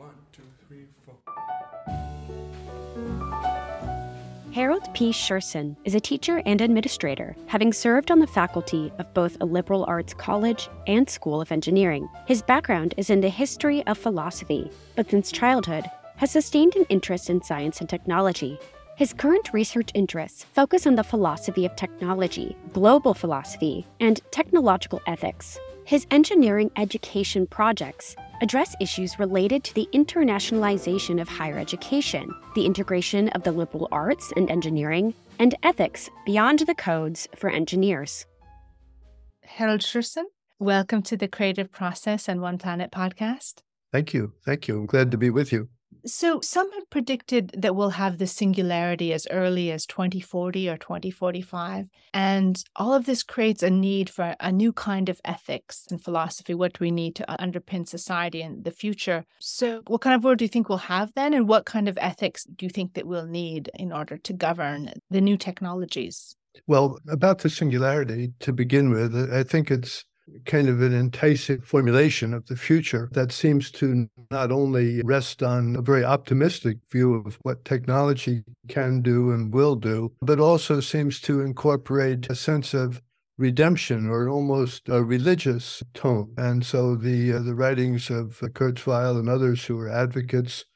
One, two, three, four. Harold P. Sjursen is a teacher and administrator, having served on the faculty of both a liberal arts college and school of engineering. His background is in the history of philosophy, but since childhood has sustained an interest in science and technology. His current research interests focus on the philosophy of technology, global philosophy, and technological ethics. His engineering education projects address issues related to the internationalization of higher education, the integration of the liberal arts and engineering, and ethics beyond the codes for engineers. Harold Sjursen, welcome to the Creative Process and One Planet podcast. Thank you. Thank you. I'm glad to be with you. So, some have predicted that we'll have the singularity as early as 2040 or 2045. And all of this creates a need for a new kind of ethics and philosophy. What do we need to underpin society in the future? So, what kind of world do you think we'll have then? And what kind of ethics do you think that we'll need in order to govern the new technologies? Well, about the singularity to begin with, I think it's kind of an enticing formulation of the future that seems to not only rest on a very optimistic view of what technology can do and will do, but also seems to incorporate a sense of redemption or almost a religious tone. And so the uh, the writings of Kurzweil and others who are advocates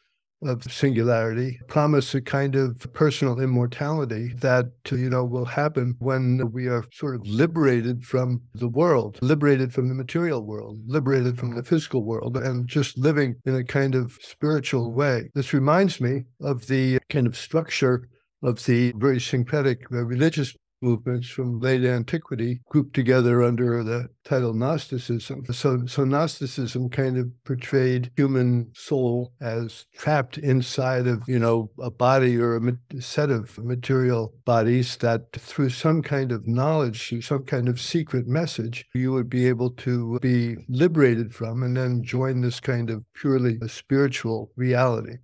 of singularity promise a kind of personal immortality that you know will happen when we are sort of liberated from the world liberated from the material world liberated from the physical world and just living in a kind of spiritual way. This reminds me of the kind of structure of the very syncretic religious movements from late antiquity grouped together under the title Gnosticism. So, so Gnosticism kind of portrayed human soul as trapped inside of, you know, a body or a set of material bodies that through some kind of knowledge, through some kind of secret message, you would be able to be liberated from and then join this kind of purely spiritual reality.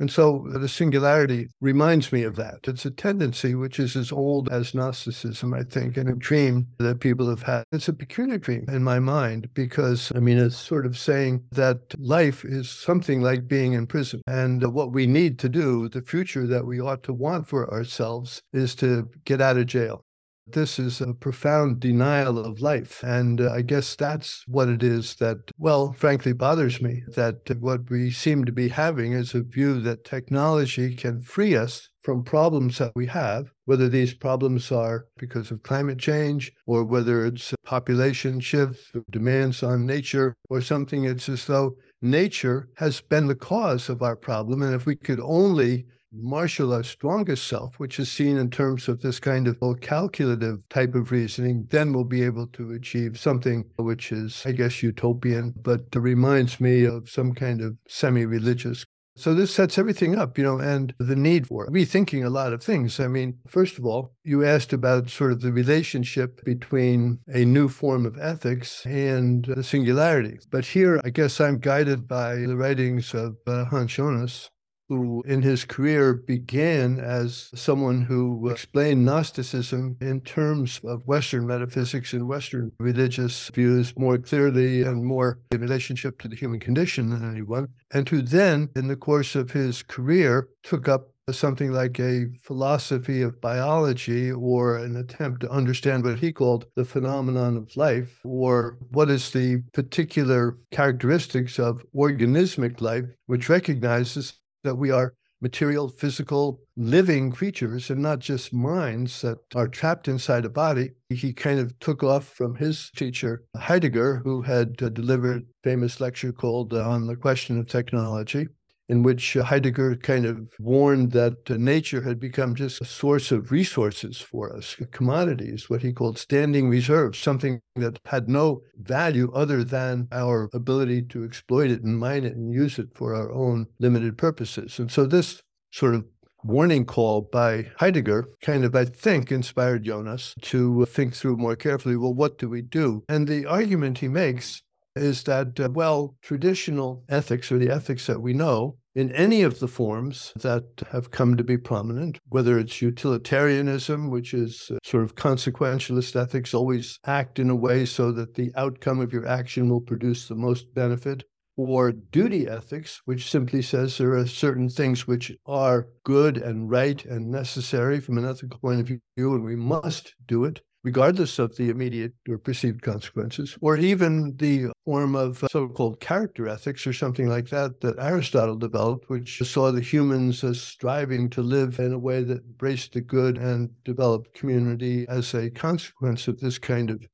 And so the singularity reminds me of that. It's a tendency which is as old as Gnosticism, I think, and a dream that people have had. It's a peculiar dream in my mind because, I mean, it's sort of saying that life is something like being in prison. And what we need to do, the future that we ought to want for ourselves, is to get out of jail. This is a profound denial of life. And uh, I guess that's what it is that, well, frankly, bothers me. That what we seem to be having is a view that technology can free us from problems that we have, whether these problems are because of climate change or whether it's population shifts, demands on nature, or something. It's as though nature has been the cause of our problem. And if we could only marshal our strongest self, which is seen in terms of this kind of calculative type of reasoning, then we'll be able to achieve something which is, I guess, utopian, but reminds me of some kind of semi religious. So this sets everything up, you know, and the need for rethinking a lot of things. I mean, first of all, you asked about sort of the relationship between a new form of ethics and the singularity. But here, I guess I'm guided by the writings of uh, Hans Jonas, who in his career began as someone who explained Gnosticism in terms of Western metaphysics and Western religious views more clearly and more in relationship to the human condition than anyone, and who then, in the course of his career, took up something like a philosophy of biology or an attempt to understand what he called the phenomenon of life or what is the particular characteristics of organismic life, which recognizes that we are material, physical, living creatures and not just minds that are trapped inside a body. He kind of took off from his teacher, Heidegger, who had uh, delivered a famous lecture called uh, On the Question of Technology in which uh, Heidegger kind of warned that uh, nature had become just a source of resources for us, commodities, what he called standing reserves, something that had no value other than our ability to exploit it and mine it and use it for our own limited purposes. And so this sort of warning call by Heidegger kind of, I think, inspired Jonas to think through more carefully well, what do we do? And the argument he makes is that, uh, well, traditional ethics or the ethics that we know in any of the forms that have come to be prominent, whether it's utilitarianism, which is uh, sort of consequentialist ethics, always act in a way so that the outcome of your action will produce the most benefit, or duty ethics, which simply says there are certain things which are good and right and necessary from an ethical point of view, and we must do it regardless of the immediate or perceived consequences, or even the form of uh, so called character ethics or something like that that Aristotle developed, which saw the humans as striving to live in a way that embraced the good and developed community as a consequence of this kind of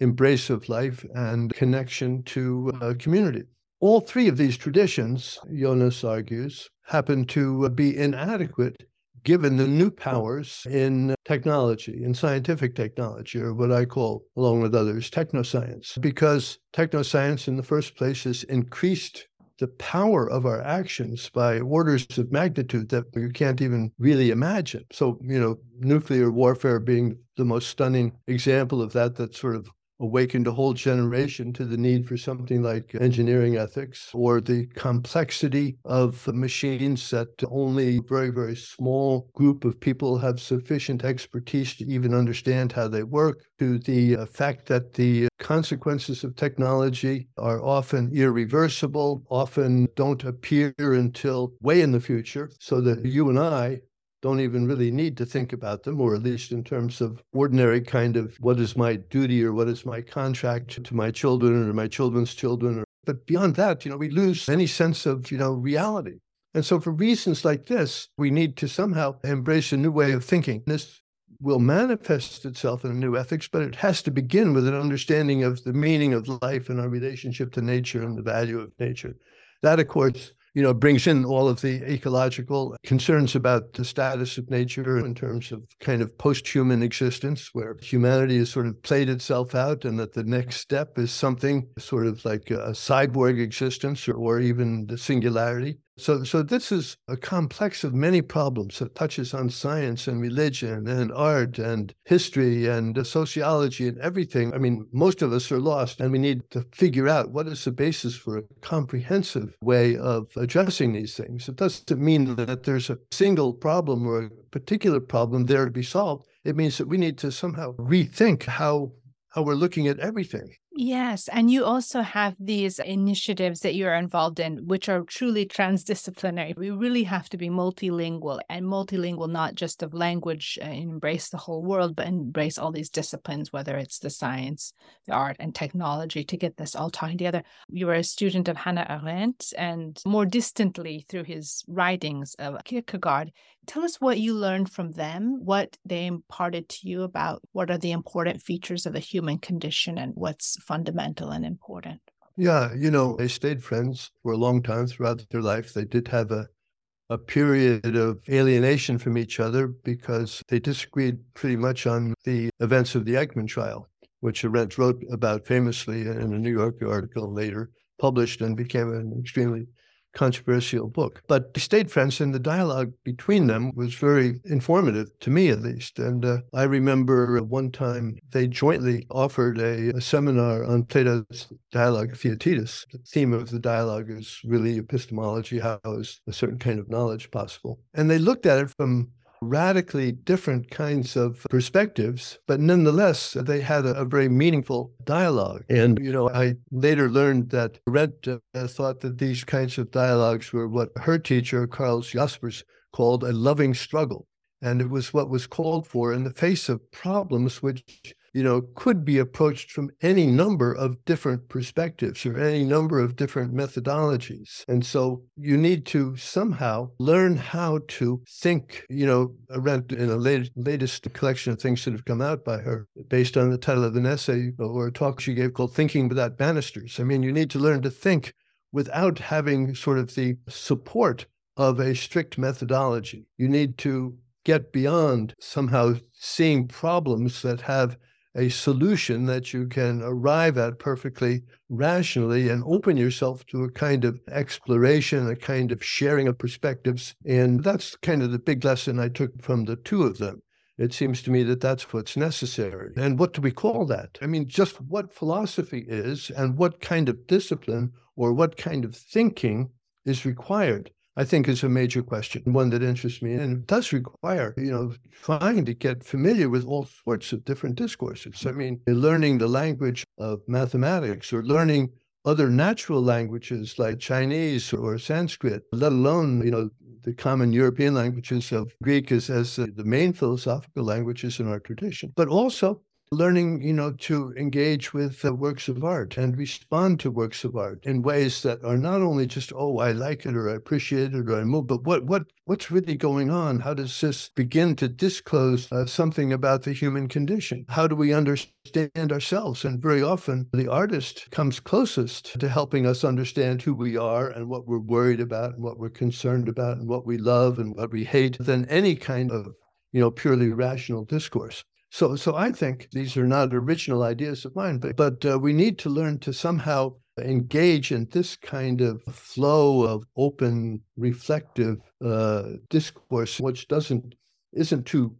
embrace of life and connection to a community. All three of these traditions, Jonas argues, happen to uh, be inadequate given the new powers in technology, in scientific technology, or what I call, along with others, technoscience, because technoscience in the first place has increased the power of our actions by orders of magnitude that you can't even really imagine. So, you know, nuclear warfare being the most stunning example of that, that sort of awakened a whole generation to the need for something like engineering ethics or the complexity of machines that only a very, very small group of people have sufficient expertise to even understand how they work, to the uh, fact that the consequences of technology are often irreversible, often don't appear until way in the future, so that you and I don't even really need to think about them, or at least in terms of ordinary kind of what is my duty or what is my contract to my children or my children's children. But beyond that, you know, we lose any sense of, you know, reality. And so for reasons like this, we need to somehow embrace a new way of thinking. This will manifest itself in a new ethics, but it has to begin with an understanding of the meaning of life and our relationship to nature and the value of nature. That, of course, you know, brings in all of the ecological concerns about the status of nature in terms of kind of post-human existence, where humanity has sort of played itself out, and that the next step is something sort of like a cyborg existence or, or even the singularity. So, so this is a complex of many problems that touches on science and religion and art and history and sociology and everything. I mean, most of us are lost, and we need to figure out what is the basis for a comprehensive way of addressing these things. It doesn't mean that there's a single problem or a particular problem there to be solved. It means that we need to somehow rethink how how we're looking at everything. Yes. And you also have these initiatives that you're involved in, which are truly transdisciplinary. We really have to be multilingual and multilingual, not just of language, uh, embrace the whole world, but embrace all these disciplines, whether it's the science, the art, and technology to get this all tied together. You were a student of Hannah Arendt and more distantly through his writings of Kierkegaard. Tell us what you learned from them, what they imparted to you about what are the important features of the human condition and what's fundamental and important. Yeah, you know, they stayed friends for a long time throughout their life. They did have a a period of alienation from each other because they disagreed pretty much on the events of the Eichmann trial, which Arendt wrote about famously in a New Yorker article later, published and became an extremely controversial book. But they stayed friends, and the dialogue between them was very informative to me, at least. And uh, I remember one time they jointly offered a, a seminar on Plato's dialogue Theaetetus. The theme of the dialogue is really epistemology, how is a certain kind of knowledge possible? And they looked at it from radically different kinds of perspectives, but nonetheless, they had a, a very meaningful dialogue. And, you know, I later learned that Arendt uh, thought that these kinds of dialogues were what her teacher, Karl Jaspers, called a loving struggle. And it was what was called for in the face of problems which you know, could be approached from any number of different perspectives or any number of different methodologies. And so you need to somehow learn how to think, you know, Arendt in a late, latest collection of things that have come out by her based on the title of an essay or a talk she gave called Thinking Without Banisters. I mean, you need to learn to think without having sort of the support of a strict methodology. You need to get beyond somehow seeing problems that have a solution that you can arrive at perfectly rationally and open yourself to a kind of exploration, a kind of sharing of perspectives. And that's kind of the big lesson I took from the two of them. It seems to me that that's what's necessary. And what do we call that? I mean, just what philosophy is and what kind of discipline or what kind of thinking is required I think is a major question, one that interests me. And does require, you know, trying to get familiar with all sorts of different discourses. I mean, learning the language of mathematics or learning other natural languages like Chinese or Sanskrit, let alone, you know, the common European languages of Greek as, as the main philosophical languages in our tradition, but also learning, you know, to engage with uh, works of art and respond to works of art in ways that are not only just, oh, I like it or I appreciate it or I move, but what what what's really going on? How does this begin to disclose uh, something about the human condition? How do we understand ourselves? And very often, the artist comes closest to helping us understand who we are and what we're worried about and what we're concerned about and what we love and what we hate than any kind of you know purely rational discourse. So, so I think these are not original ideas of mine, but, but uh, we need to learn to somehow engage in this kind of flow of open, reflective uh, discourse, which doesn't isn't too,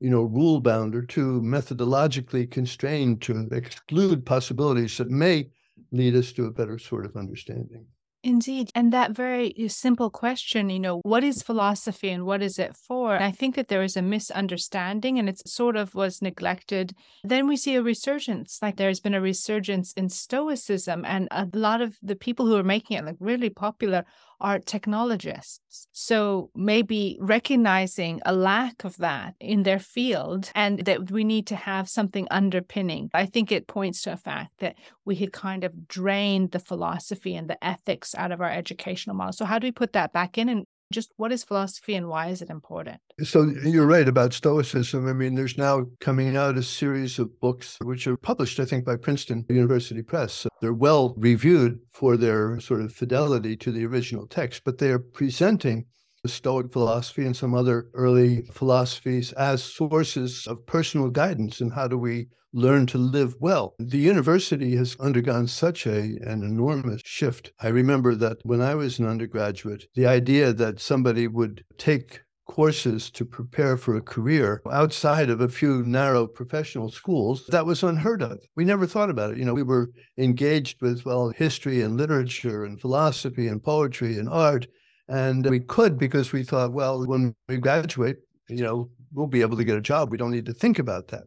you know, rule bound or too methodologically constrained to exclude possibilities that may lead us to a better sort of understanding. Indeed. And that very uh, simple question, you know, what is philosophy and what is it for? I think that there is a misunderstanding and it sort of was neglected. Then we see a resurgence, like there's been a resurgence in Stoicism, and a lot of the people who are making it like really popular are technologists. So maybe recognizing a lack of that in their field and that we need to have something underpinning. I think it points to a fact that we had kind of drained the philosophy and the ethics out of our educational model. So how do we put that back in and just what is philosophy and why is it important? So you're right about Stoicism. I mean, there's now coming out a series of books which are published, I think, by Princeton University Press. They're well reviewed for their sort of fidelity to the original text, but they are presenting the Stoic philosophy and some other early philosophies as sources of personal guidance and how do we learn to live well. The university has undergone such a, an enormous shift. I remember that when I was an undergraduate, the idea that somebody would take courses to prepare for a career outside of a few narrow professional schools, that was unheard of. We never thought about it. You know, we were engaged with, well, history and literature and philosophy and poetry and art. And we could because we thought, well, when we graduate, you know, we'll be able to get a job. We don't need to think about that.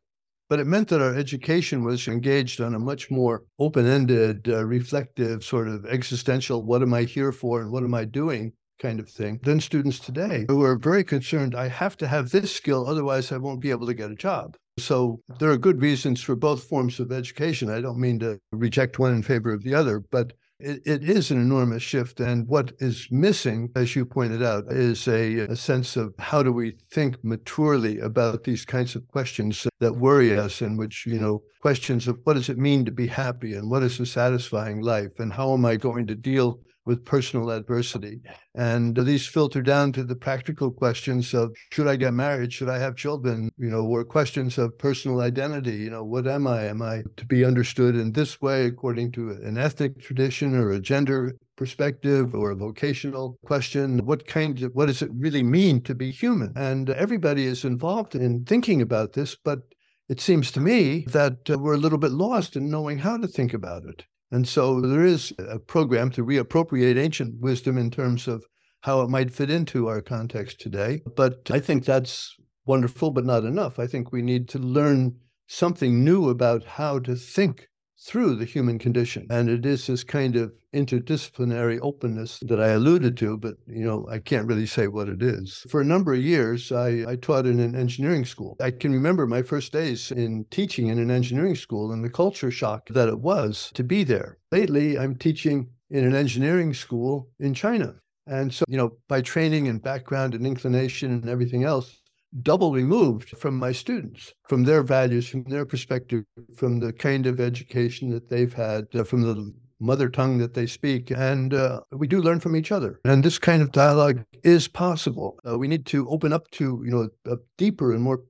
But it meant that our education was engaged on a much more open ended, uh, reflective, sort of existential, what am I here for and what am I doing kind of thing than students today who are very concerned, I have to have this skill, otherwise I won't be able to get a job. So there are good reasons for both forms of education. I don't mean to reject one in favor of the other, but it, it is an enormous shift. And what is missing, as you pointed out, is a, a, sense of how do we think maturely about these kinds of questions that worry us, and which, you know, questions of what does it mean to be happy and what is a satisfying life and how am I going to deal with personal adversity. And these filter down to the practical questions of should I get married? Should I have children? You know, or questions of personal identity. You know, what am I? Am I to be understood in this way according to an ethnic tradition or a gender perspective or a vocational question? What kind of, what does it really mean to be human? And everybody is involved in thinking about this, but it seems to me that uh, we're a little bit lost in knowing how to think about it. And so there is a program to reappropriate ancient wisdom in terms of how it might fit into our context today. But I think that's wonderful, but not enough. I think we need to learn something new about how to think through the human condition. And it is this kind of interdisciplinary openness that I alluded to, but you know, I can't really say what it is. For a number of years, I, I taught in an engineering school. I can remember my first days in teaching in an engineering school and the culture shock that it was to be there. Lately, I'm teaching in an engineering school in China. And so, you know, by training and background and inclination and everything else, double removed from my students, from their values, from their perspective, from the kind of education that they've had, uh, from the mother tongue that they speak. And uh, we do learn from each other. And this kind of dialogue is possible. Uh, we need to open up to, you know, a deeper and more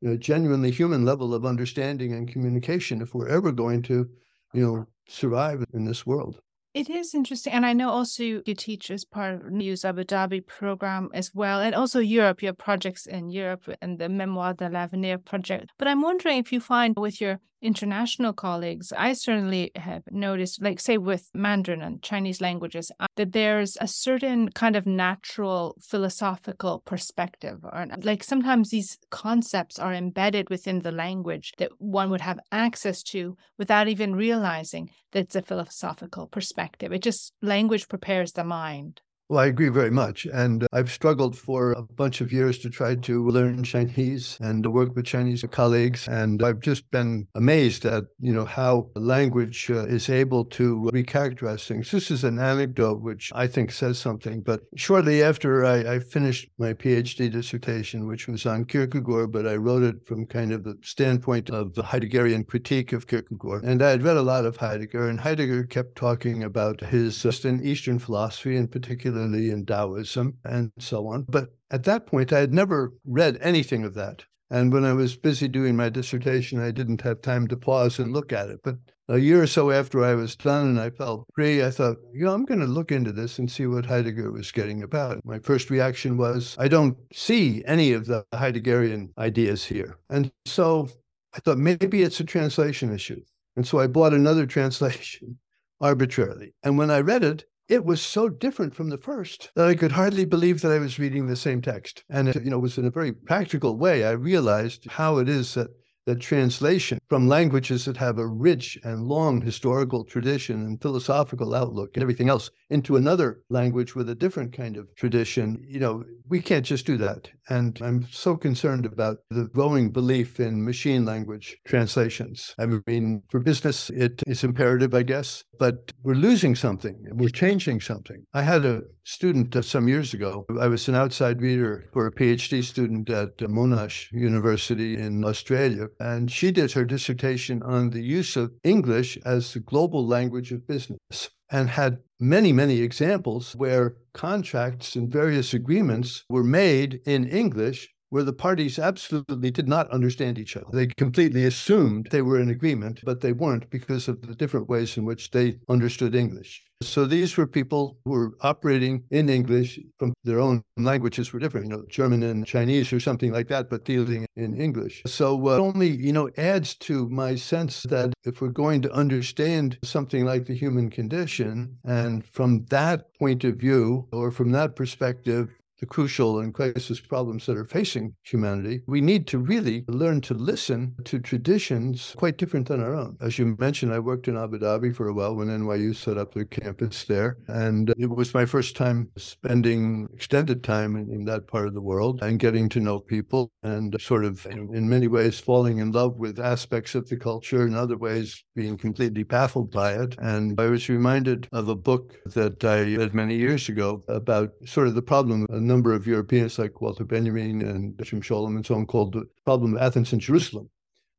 you know, genuinely human level of understanding and communication if we're ever going to, you know, survive in this world. It is interesting. And I know also you teach as part of NYU Abu Dhabi program as well. And also Europe, your projects in Europe and the Memoire de l'Avenir project. But I'm wondering if you find with your international colleagues, I certainly have noticed, like, say, with Mandarin and Chinese languages, uh, that there's a certain kind of natural philosophical perspective. Or, like, sometimes these concepts are embedded within the language that one would have access to without even realizing that it's a philosophical perspective. It just, language prepares the mind. Well, I agree very much. And I've struggled for a bunch of years to try to learn Chinese and to work with Chinese colleagues. And I've just been amazed at, you know, how language uh, is able to recharacterize things. This is an anecdote which I think says something. But shortly after I, I finished my PhD dissertation, which was on Kierkegaard, but I wrote it from kind of the standpoint of the Heideggerian critique of Kierkegaard. And I had read a lot of Heidegger, and Heidegger kept talking about his Eastern philosophy in particular particularly in Taoism and so on. But at that point, I had never read anything of that. And when I was busy doing my dissertation, I didn't have time to pause and look at it. But a year or so after I was done and I felt free, I thought, you know, I'm going to look into this and see what Heidegger was getting about. My first reaction was, I don't see any of the Heideggerian ideas here. And so I thought maybe it's a translation issue. And so I bought another translation arbitrarily. And when I read it, it was so different from the first that I could hardly believe that I was reading the same text. And it, you know, was in a very practical way. I realized how it is that that translation from languages that have a rich and long historical tradition and philosophical outlook and everything else into another language with a different kind of tradition, you know, we can't just do that. And I'm so concerned about the growing belief in machine language translations. I mean, for business, it is imperative, I guess, but we're losing something. We're changing something. I had a student uh, some years ago. I was an outside reader for a PhD student at Monash University in Australia, and she did her dissertation on the use of English as the global language of business and had many, many examples where contracts and various agreements were made in English where the parties absolutely did not understand each other. They completely assumed they were in agreement, but they weren't because of the different ways in which they understood English. So these were people who were operating in English from their own languages were different, you know, German and Chinese or something like that, but dealing in English. So uh, only, you know, adds to my sense that if we're going to understand something like the human condition, and from that point of view, or from that perspective, the crucial and crisis problems that are facing humanity, we need to really learn to listen to traditions quite different than our own. As you mentioned, I worked in Abu Dhabi for a while when NYU set up their campus there. And it was my first time spending extended time in, in that part of the world and getting to know people and sort of, in many ways, falling in love with aspects of the culture, in other ways, being completely baffled by it. And I was reminded of a book that I read many years ago about sort of the problem number of Europeans like Walter Benjamin and Jim Scholem and so on called the problem of Athens and Jerusalem.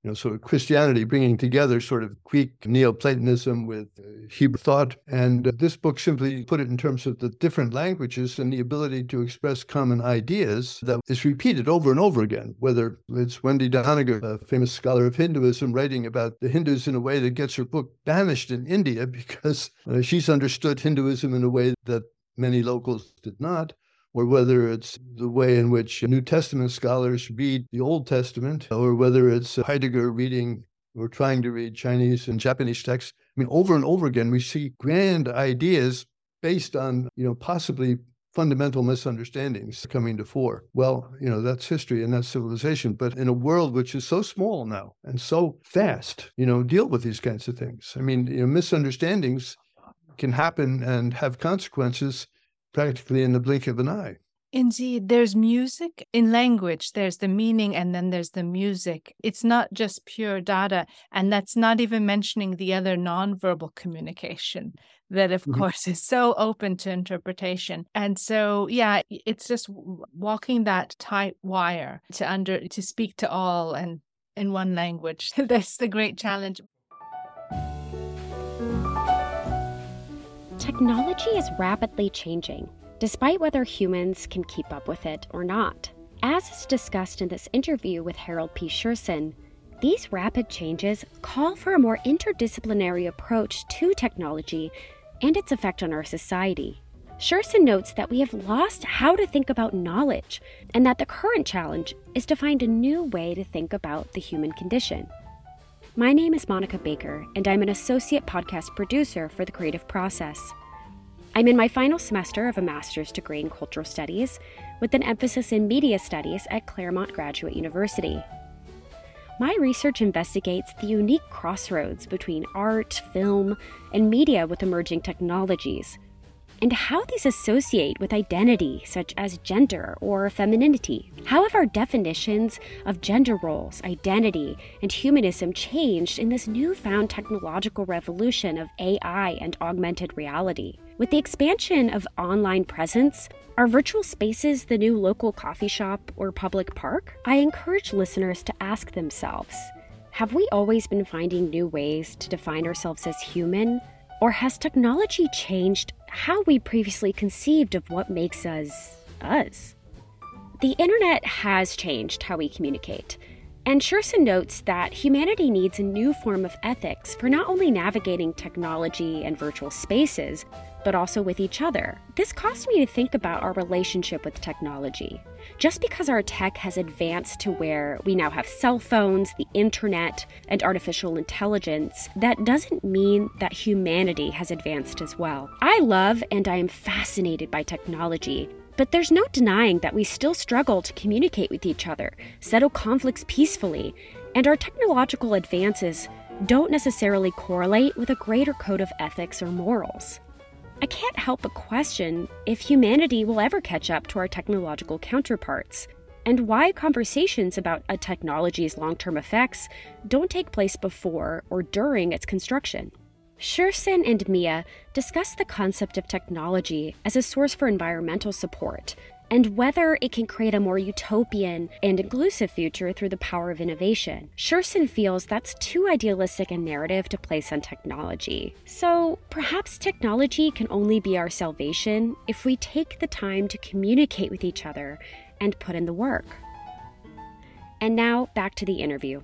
You know, of Christianity bringing together sort of Greek Neoplatonism with uh, Hebrew thought. And this book simply put it in terms of the different languages and the ability to express common ideas that is repeated over and over again, whether it's Wendy Doniger, a famous scholar of Hinduism, writing about the Hindus in a way that gets her book banished in India because uh, she's understood Hinduism in a way that many locals did not or whether it's the way in which New Testament scholars read the Old Testament, or whether it's Heidegger reading or trying to read Chinese and Japanese texts. I mean, over and over again, we see grand ideas based on, you know, possibly fundamental misunderstandings coming to fore. Well, you know, that's history and that's civilization. But in a world which is so small now and so fast, you know, deal with these kinds of things. I mean, you know, misunderstandings can happen and have consequences practically in the blink of an eye. Indeed, there's music in language, there's the meaning, and then there's the music. It's not just pure data. And that's not even mentioning the other nonverbal communication that, of mm-hmm. course, is so open to interpretation. And so, yeah, it's just walking that tight wire to under to speak to all and in one language. that's the great challenge. Technology is rapidly changing, despite whether humans can keep up with it or not. As is discussed in this interview with Harold P. Sjursen, these rapid changes call for a more interdisciplinary approach to technology and its effect on our society. Sjursen notes that we have lost how to think about knowledge, and that the current challenge is to find a new way to think about the human condition. My name is Monica Baker, and I'm an associate podcast producer for The Creative Process. I'm in my final semester of a master's degree in cultural studies with an emphasis in media studies at Claremont Graduate University. My research investigates the unique crossroads between art, film, and media with emerging technologies, and how these associate with identity, such as gender or femininity. How have our definitions of gender roles, identity, and humanism changed in this newfound technological revolution of AI and augmented reality? With the expansion of online presence, are virtual spaces the new local coffee shop or public park? I encourage listeners to ask themselves Have we always been finding new ways to define ourselves as human? Or has technology changed how we previously conceived of what makes us us? The internet has changed how we communicate. And Sjursen notes that humanity needs a new form of ethics for not only navigating technology and virtual spaces, but also with each other. This caused me to think about our relationship with technology. Just because our tech has advanced to where we now have cell phones, the internet, and artificial intelligence, that doesn't mean that humanity has advanced as well. I love and I am fascinated by technology, but there's no denying that we still struggle to communicate with each other, settle conflicts peacefully, and our technological advances don't necessarily correlate with a greater code of ethics or morals. I can't help but question if humanity will ever catch up to our technological counterparts, and why conversations about a technology's long term effects don't take place before or during its construction. Sjursen and Mia discuss the concept of technology as a source for environmental support and whether it can create a more utopian and inclusive future through the power of innovation. Sjursen feels that's too idealistic a narrative to place on technology. So perhaps technology can only be our salvation if we take the time to communicate with each other and put in the work. And now back to the interview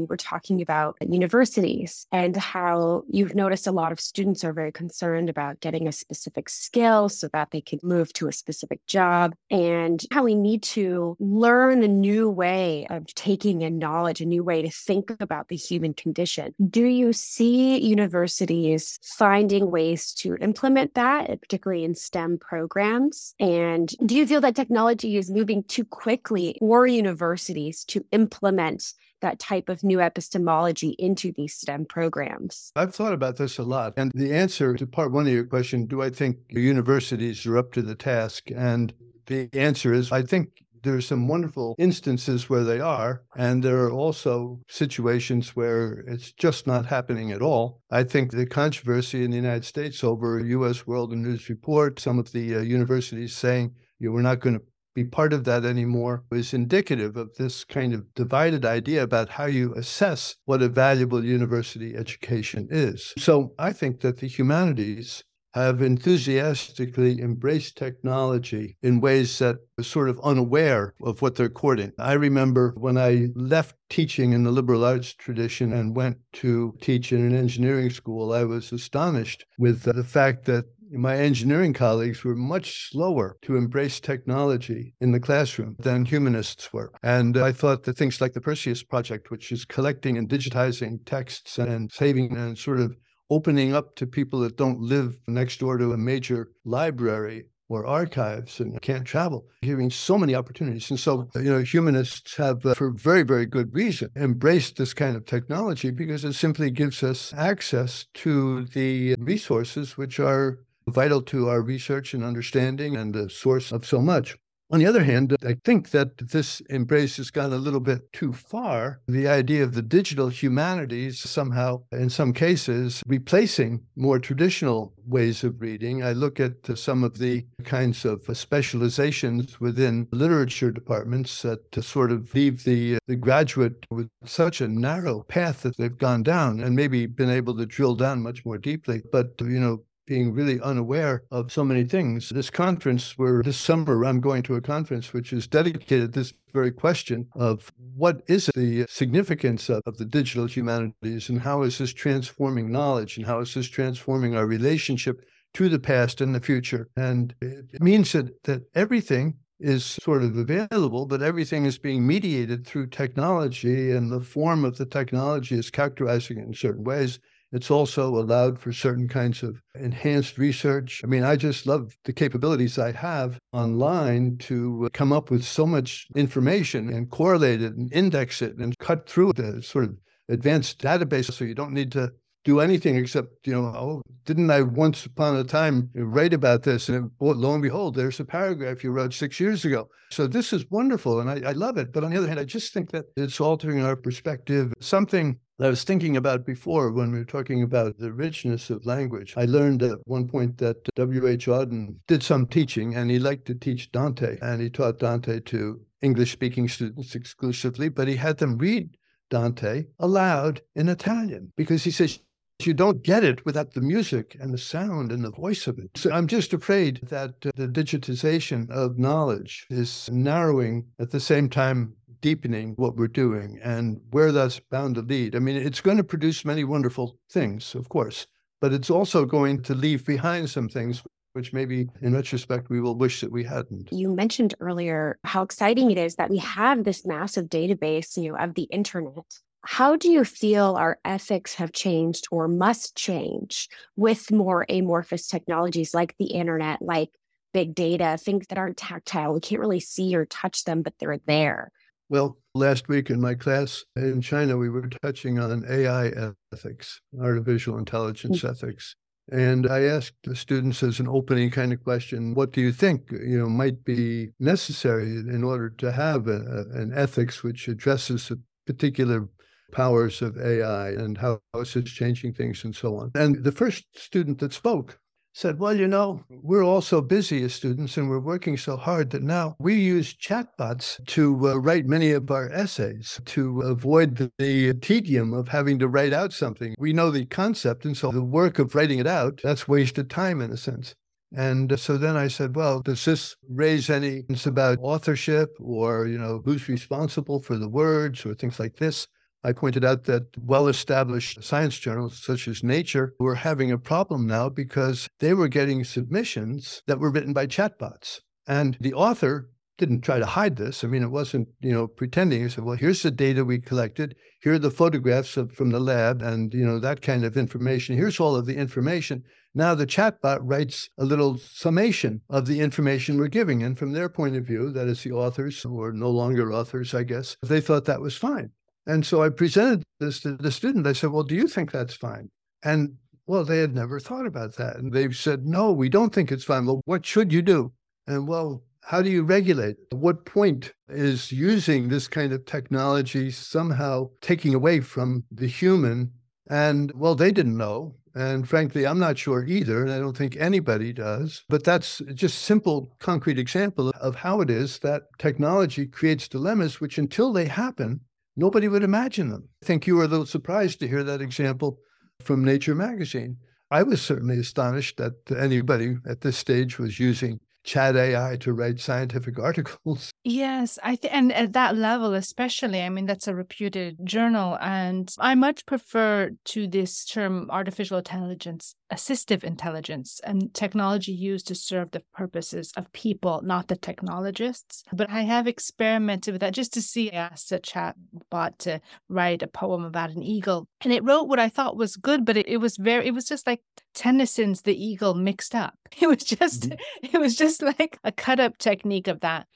we were talking about universities and how you've noticed a lot of students are very concerned about getting a specific skill so that they can move to a specific job and how we need to learn a new way of taking in knowledge, a new way to think about the human condition. Do you see universities finding ways to implement that, particularly in STEM programs? And do you feel that technology is moving too quickly for universities to implement that type of new epistemology into these STEM programs? I've thought about this a lot. And the answer to part one of your question do I think universities are up to the task? And the answer is I think there are some wonderful instances where they are, and there are also situations where it's just not happening at all. I think the controversy in the United States over U.S. World News Report, some of the uh, universities saying, you we're not going to be part of that anymore is indicative of this kind of divided idea about how you assess what a valuable university education is. So I think that the humanities have enthusiastically embraced technology in ways that are sort of unaware of what they're courting. I remember when I left teaching in the liberal arts tradition and went to teach in an engineering school, I was astonished with the fact that my engineering colleagues were much slower to embrace technology in the classroom than humanists were. And I thought that things like the Perseus Project, which is collecting and digitizing texts and saving and sort of opening up to people that don't live next door to a major library or archives and can't travel, giving so many opportunities. And so, you know, humanists have, uh, for very, very good reason, embraced this kind of technology because it simply gives us access to the resources which are vital to our research and understanding and the source of so much. On the other hand, I think that this embrace has gone a little bit too far. The idea of the digital humanities somehow, in some cases, replacing more traditional ways of reading. I look at some of the kinds of specializations within literature departments that sort of leave the, the graduate with such a narrow path that they've gone down and maybe been able to drill down much more deeply. But, you know, being really unaware of so many things. This conference, where this summer I'm going to a conference which is dedicated this very question of what is the significance of, of the digital humanities and how is this transforming knowledge and how is this transforming our relationship to the past and the future. And it means that, that everything is sort of available, but everything is being mediated through technology, and the form of the technology is characterizing it in certain ways. It's also allowed for certain kinds of enhanced research. I mean, I just love the capabilities I have online to uh, come up with so much information and correlate it and index it and cut through the sort of advanced database so you don't need to do anything except, you know, oh, didn't I once upon a time write about this? And lo and behold, there's a paragraph you wrote six years ago. So this is wonderful and I, I love it. But on the other hand, I just think that it's altering our perspective. Something I was thinking about before when we were talking about the richness of language. I learned at one point that W.H. Auden did some teaching and he liked to teach Dante and he taught Dante to English speaking students exclusively, but he had them read Dante aloud in Italian because he says you don't get it without the music and the sound and the voice of it. So I'm just afraid that uh, the digitization of knowledge is narrowing at the same time deepening what we're doing and where that's bound to lead. I mean, it's going to produce many wonderful things, of course, but it's also going to leave behind some things which maybe in retrospect we will wish that we hadn't. You mentioned earlier how exciting it is that we have this massive database, you know, of the internet how do you feel our ethics have changed or must change with more amorphous technologies like the internet, like big data, things that aren't tactile? We can't really see or touch them, but they're there. Well, last week in my class in China, we were touching on AI ethics, artificial intelligence mm-hmm. ethics. And I asked the students as an opening kind of question, what do you think, you know, might be necessary in order to have a, a, an ethics which addresses a particular powers of AI and how it's changing things and so on. And the first student that spoke said, Well, you know, we're all so busy as students and we're working so hard that now we use chatbots to uh, write many of our essays to avoid the, the, tedium of having to write out something. We know the concept, and so the work of writing it out, that's wasted time in a sense. And so then I said, well, does this raise any about authorship or, you know, who's responsible for the words or things like this? I pointed out that well established science journals such as Nature were having a problem now because they were getting submissions that were written by chatbots. And the author didn't try to hide this. I mean, it wasn't, you know, pretending. He said, well, here's the data we collected. Here are the photographs of, from the lab and, you know, that kind of information. Here's all of the information. Now the chatbot writes a little summation of the information we're giving. And from their point of view, that is the authors, who are no longer authors, I guess, they thought that was fine. And so I presented this to the student. I said, Well, do you think that's fine? And well, they had never thought about that. And they said, No, we don't think it's fine. Well, what should you do? And well, how do you regulate? At what point is using this kind of technology somehow taking away from the human? And well, they didn't know. And frankly, I'm not sure either. And I don't think anybody does. But that's just simple, concrete example of how it is that technology creates dilemmas, which until they happen, Nobody would imagine them. I think you were a little surprised to hear that example from Nature magazine. I was certainly astonished that anybody at this stage was using chat AI to write scientific articles. Yes, I think, and at that level especially, I mean that's a reputed journal and I much prefer to this term artificial intelligence assistive intelligence and technology used to serve the purposes of people, not the technologists. But I have experimented with that just to see. I asked a chat bot to write a poem about an eagle, and it wrote what I thought was good, but it, it was very, it was just like Tennyson's The Eagle mixed up. It was just, mm-hmm. it was just like a cut up technique of that.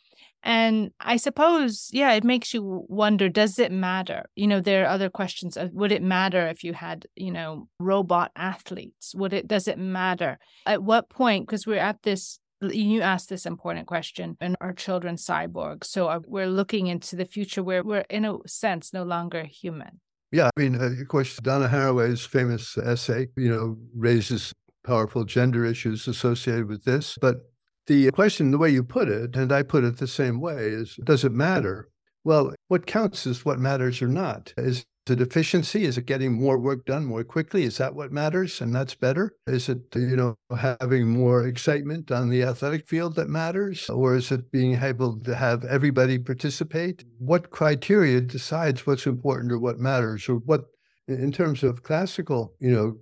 And I suppose, yeah, it makes you wonder does it matter? You know, there are other questions would it matter if you had, you know, robot athletes? Would it, does it matter? At what point, because we're at this you asked this important question and our children cyborgs so uh, we're looking into the future where we're in a sense no longer human yeah i mean uh, of course donna haraway's famous essay you know raises powerful gender issues associated with this but the question, the way you put it, and I put it the same way, is does it matter? Well, what counts is what matters or not. Is it efficiency? Is it getting more work done more quickly? Is that what matters? And that's better? Is it, you know, having more excitement on the athletic field that matters? Or is it being able to have everybody participate? What criteria decides what's important or what matters? Or what, in terms of classical, you know,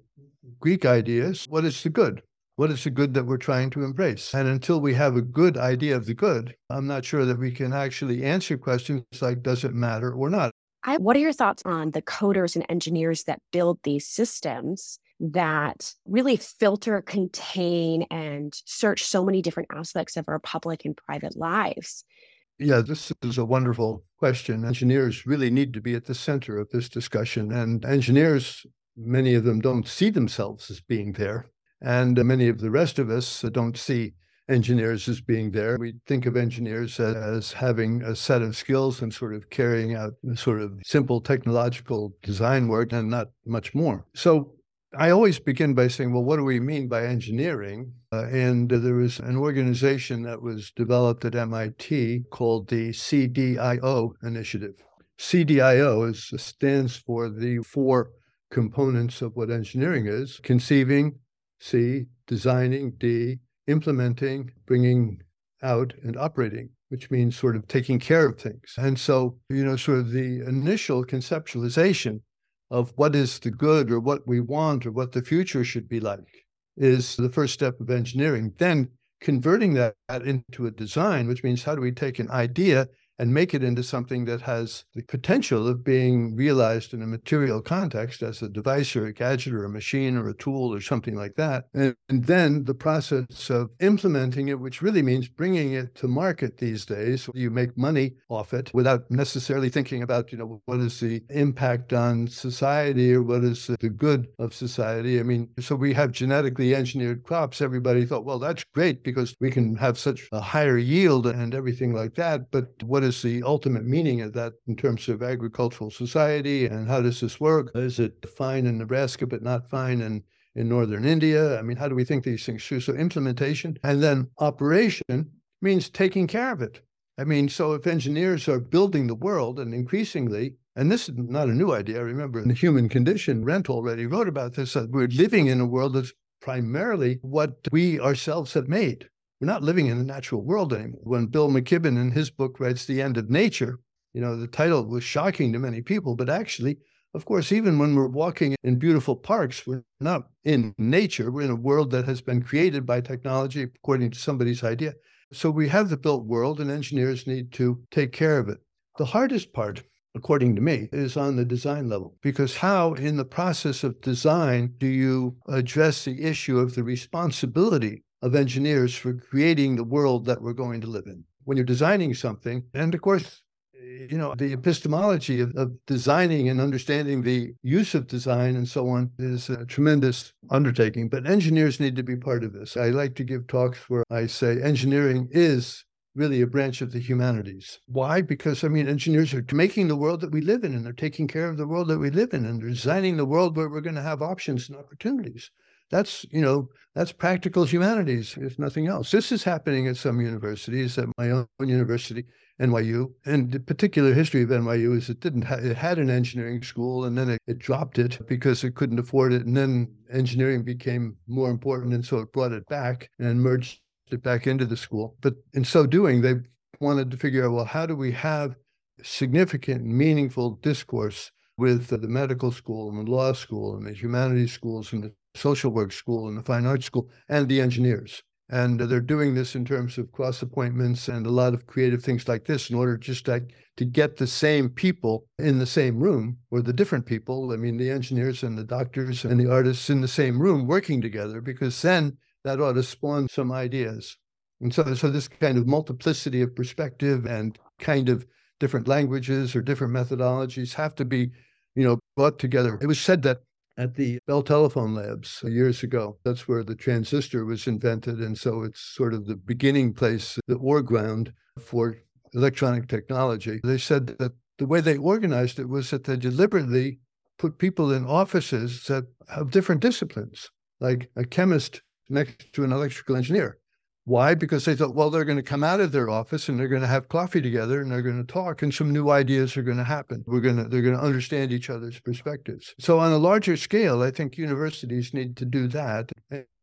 Greek ideas, what is the good? What is the good that we're trying to embrace? And until we have a good idea of the good, I'm not sure that we can actually answer questions like, does it matter or not? I, what are your thoughts on the coders and engineers that build these systems that really filter, contain, and search so many different aspects of our public and private lives? Yeah, this is a wonderful question. Engineers really need to be at the center of this discussion. And engineers, many of them don't see themselves as being there. And many of the rest of us don't see engineers as being there. We think of engineers as having a set of skills and sort of carrying out sort of simple technological design work and not much more. So I always begin by saying, well, what do we mean by engineering? Uh, and uh, there was an organization that was developed at MIT called the CDIO Initiative. CDIO is, stands for the four components of what engineering is conceiving, C, designing, D, implementing, bringing out, and operating, which means sort of taking care of things. And so, you know, sort of the initial conceptualization of what is the good or what we want or what the future should be like is the first step of engineering. Then converting that into a design, which means how do we take an idea and make it into something that has the potential of being realized in a material context as a device or a gadget or a machine or a tool or something like that. And, and, then the process of implementing it, which really means bringing it to market these days. You make money off it without necessarily thinking about, you know, what is the impact on society or what is the good of society. I mean, so we have genetically engineered crops. Everybody thought, well, that's great because we can have such a higher yield and everything like that. But what what is the ultimate meaning of that in terms of agricultural society and how does this work? Is it fine in Nebraska but not fine in, in northern India? I mean, how do we think these things through? So implementation and then operation means taking care of it. I mean, so if engineers are building the world and increasingly, and this is not a new idea, I remember in the human condition, Arendt already wrote about this, that we're living in a world that's primarily what we ourselves have made. We're not living in a natural world anymore. When Bill McKibben in his book writes The End of Nature, you know, the title was shocking to many people, but actually, of course, even when we're walking in beautiful parks, we're not in nature. We're in a world that has been created by technology according to somebody's idea. So we have the built world, and engineers need to take care of it. The hardest part, according to me, is on the design level. Because how, in the process of design, do you address the issue of the responsibility of engineers for creating the world that we're going to live in. When you're designing something, and of course, you know, the epistemology of, of, designing and understanding the use of design and so on is a tremendous undertaking. But engineers need to be part of this. I like to give talks where I say engineering is really a branch of the humanities. Why? Because, I mean, engineers are making the world that we live in and they're taking care of the world that we live in and they're designing the world where we're going to have options and opportunities. That's, you know, that's practical humanities, if nothing else. This is happening at some universities, at my own university, NYU. And the particular history of NYU is it didn't ha- it had an engineering school and then it, it dropped it because it couldn't afford it. And then engineering became more important. And so it brought it back and merged it back into the school. But in so doing, they wanted to figure out, well, how do we have significant, meaningful discourse with the medical school and the law school and the humanities schools and the social work school and the fine arts school and the engineers. And they're doing this in terms of cross appointments and a lot of creative things like this in order just to, to get the same people in the same room or the different people. I mean, the engineers and the doctors and the artists in the same room working together, because then that ought to spawn some ideas. And so, so this kind of multiplicity of perspective and kind of different languages or different methodologies have to be, you know, brought together. It was said that at the Bell Telephone Labs years ago. That's where the transistor was invented. And so it's sort of the beginning place, the war ground for electronic technology. They said that the way they organized it was that they deliberately put people in offices that have different disciplines, like a chemist next to an electrical engineer. Why? Because they thought, well, they're going to come out of their office and they're going to have coffee together and they're going to talk and some new ideas are going to happen. We're going to, they're going to understand each other's perspectives. So on a larger scale, I think universities need to do that.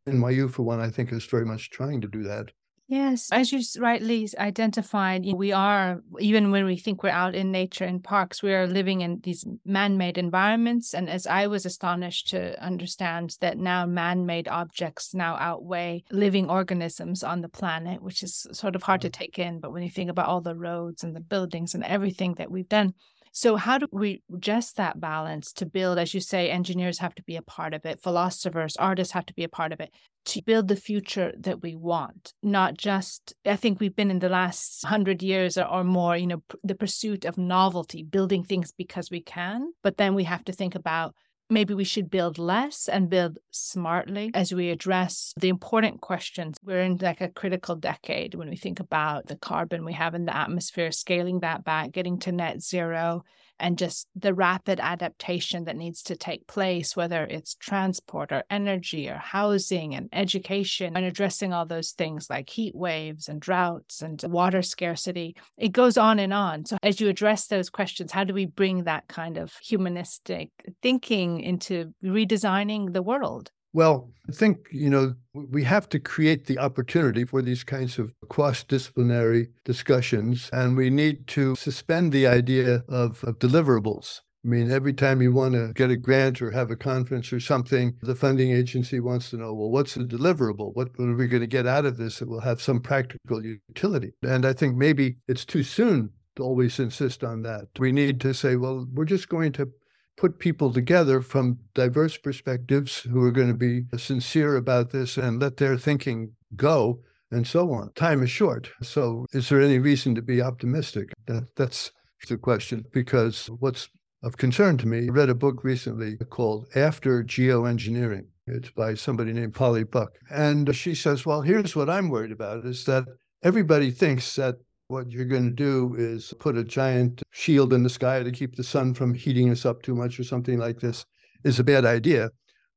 NYU, for one, I think is very much trying to do that. Yes, as you rightly identified, we are, even when we think we're out in nature in parks, we are living in these man made environments. And as I was astonished to understand that now man made objects now outweigh living organisms on the planet, which is sort of hard to mm-hmm. take in. But when you think about all the roads and the buildings and everything that we've done, so, how do we adjust that balance to build, as you say, engineers have to be a part of it, philosophers, artists have to be a part of it to build the future that we want? Not just, I think we've been in the last hundred years or, or more, you know, the pursuit of novelty, building things because we can, but then we have to think about maybe we should build less and build smartly as we address the important questions. We're in like a critical decade when we think about the carbon we have in the atmosphere, scaling that back, getting to net zero, and just the rapid adaptation that needs to take place, whether it's transport or energy or housing and education, and addressing all those things like heat waves and droughts and water scarcity. It goes on and on. So, as you address those questions, how do we bring that kind of humanistic thinking into redesigning the world? Well, I think, you know, we have to create the opportunity for these kinds of cross disciplinary discussions, and we need to suspend the idea of, of, deliverables. I mean, every time you want to get a grant or have a conference or something, the funding agency wants to know, well, what's the deliverable? What, what are we going to get out of this that will have some practical utility? And I think maybe it's too soon to always insist on that. We need to say, well, we're just going to put people together from diverse perspectives who are going to be sincere about this and let their thinking go and so on. Time is short. So, is there any reason to be optimistic? That, that's the question. Because what's of concern to me, I read a book recently called After Geoengineering. It's by somebody named Holly Buck. And she says, Well, here's what I'm worried about is that everybody thinks that what you're going to do is put a giant shield in the sky to keep the sun from heating us up too much or something like this is a bad idea.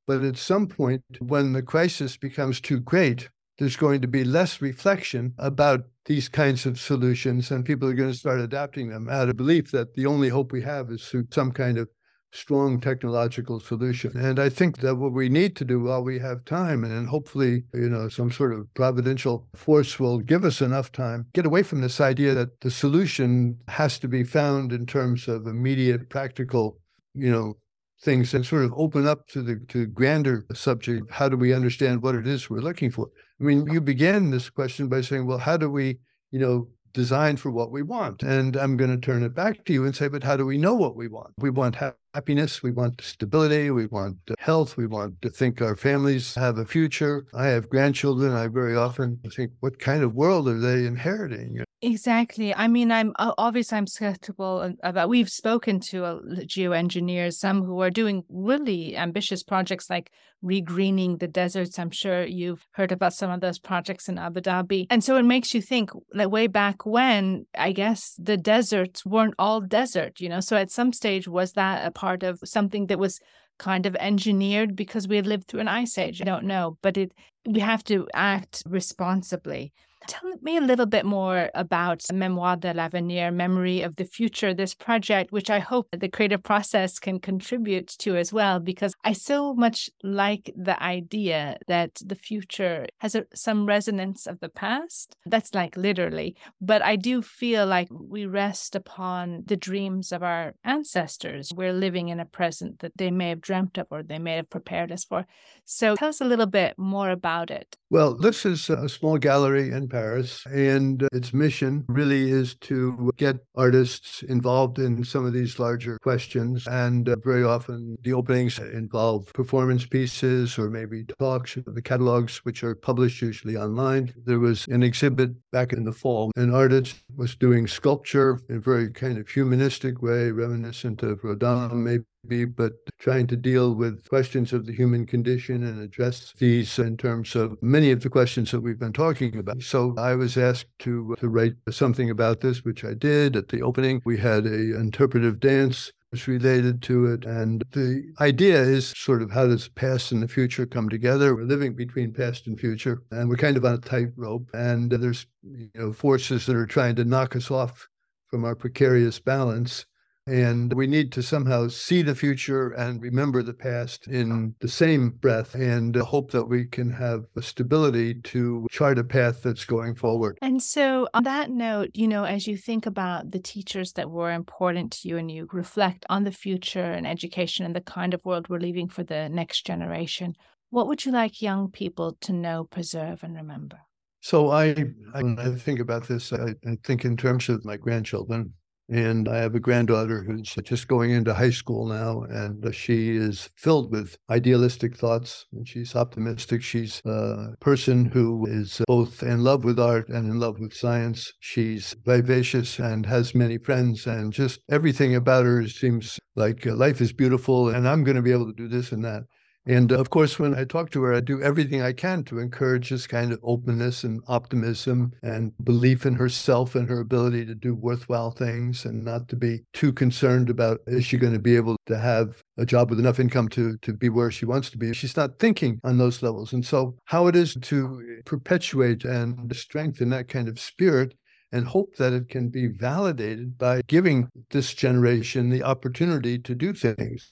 But at some point, when the crisis becomes too great, there's going to be less reflection about these kinds of solutions, and people are going to start adapting them out of belief that the only hope we have is through some kind of strong technological solution. And I think that what we need to do while we have time, and hopefully, you know, some sort of providential force will give us enough time, get away from this idea that the solution has to be found in terms of immediate practical, you know, things and sort of open up to the to grander subject. How do we understand what it is we're looking for? I mean, you began this question by saying, well, how do we, you know, design for what we want? And I'm going to turn it back to you and say, but how do we know what we want? We want happiness. We want stability. We want health. We want to think our families have a future. I have grandchildren. I very often think, what kind of world are they inheriting? Exactly. I mean, I'm obviously I'm skeptical about. We've spoken to uh, geoengineers, some who are doing really ambitious projects like regreening the deserts. I'm sure you've heard about some of those projects in Abu Dhabi, and so it makes you think. Like way back when, I guess the deserts weren't all desert. You know, so at some stage was that a part of something that was kind of engineered because we had lived through an ice age? I don't know, but it we have to act responsibly. Tell me a little bit more about Mémoire de l'Avenir, Memory of the Future, this project, which I hope the creative process can contribute to as well, because I so much like the idea that the future has a, some resonance of the past. That's like literally, but I do feel like we rest upon the dreams of our ancestors. We're living in a present that they may have dreamt of or they may have prepared us for. So tell us a little bit more about it. Well, this is a small gallery in Paris, and its mission really is to get artists involved in some of these larger questions. And uh, very often the openings involve performance pieces or maybe talks, the catalogs, which are published usually online. There was an exhibit back in the fall. An artist was doing sculpture in a very kind of humanistic way, reminiscent of Rodin, maybe be, but trying to deal with questions of the human condition and address these in terms of many of the questions that we've been talking about. So I was asked to uh, to write something about this, which I did at the opening. We had a interpretive dance related to it. And the idea is sort of how does past and the future come together? We're living between past and future, and we're kind of on a tightrope. And there's you know forces that are trying to knock us off from our precarious balance And we need to somehow see the future and remember the past in the same breath and hope that we can have a stability to chart a path that's going forward. And so, on that note, you know, as you think about the teachers that were important to you and you reflect on the future and education and the kind of world we're leaving for the next generation, what would you like young people to know, preserve, and remember? So I, I, I think about this, I, I think in terms of my grandchildren. And I have a granddaughter who's just going into high school now, and she is filled with idealistic thoughts. And she's optimistic. She's a person who is both in love with art and in love with science. She's vivacious and has many friends, and just everything about her seems like life is beautiful, and I'm going to be able to do this and that. And uh, of course, when I talk to her, I do everything I can to encourage this kind of openness and optimism and belief in herself and her ability to do worthwhile things and not to be too concerned about is she going to be able to have a job with enough income to, to be where she wants to be. She's not thinking on those levels. And so, how it is to perpetuate and strengthen that kind of spirit and hope that it can be validated by giving this generation the opportunity to do things.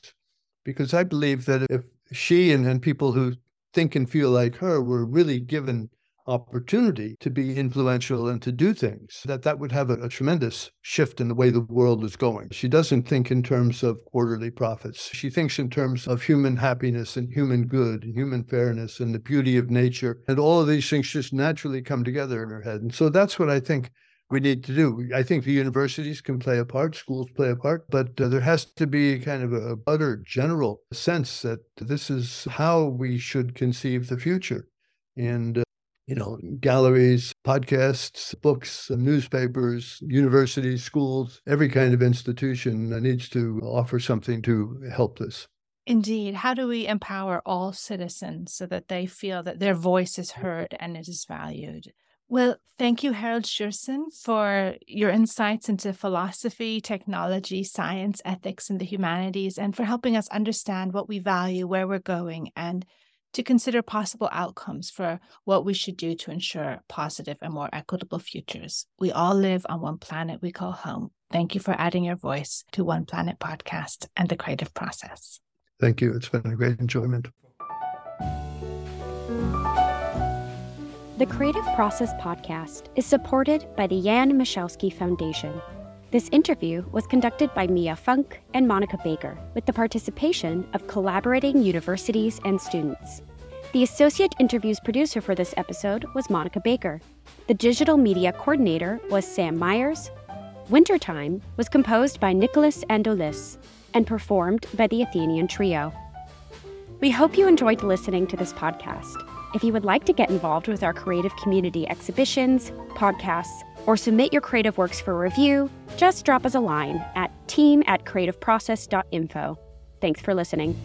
Because I believe that if she and, and people who think and feel like her were really given opportunity to be influential and to do things that that would have a, a, tremendous shift in the way the world is going. She doesn't think in terms of quarterly profits. She thinks in terms of human happiness and human good and human fairness and the beauty of nature and all of these things just naturally come together in her head. And so that's what i think we need to do. I think the universities can play a part, schools play a part, but uh, there has to be kind of a utter general sense that this is how we should conceive the future. And, uh, you know, galleries, podcasts, books, newspapers, universities, schools, every kind of institution needs to offer something to help this. Indeed. How do we empower all citizens so that they feel that their voice is heard and it is valued? Well, thank you, Harold Sjursen, for your insights into philosophy, technology, science, ethics, and the humanities, and for helping us understand what we value, where we're going, and to consider possible outcomes for what we should do to ensure positive and more equitable futures. We all live on one planet we call home. Thank you for adding your voice to One Planet podcast and the creative process. Thank you. It's been a great enjoyment. The Creative Process podcast is supported by the Jan Michalski Foundation. This interview was conducted by Mia Funk and Monica Baker with the participation of collaborating universities and students. The associate interviews producer for this episode was Monica Baker. The digital media coordinator was Sam Myers. Wintertime was composed by Nicholas Andolis and performed by the Athenian Trio. We hope you enjoyed listening to this podcast. If you would like to get involved with our creative community exhibitions, podcasts, or submit your creative works for review, just drop us a line at team at creativeprocess.info. Thanks for listening.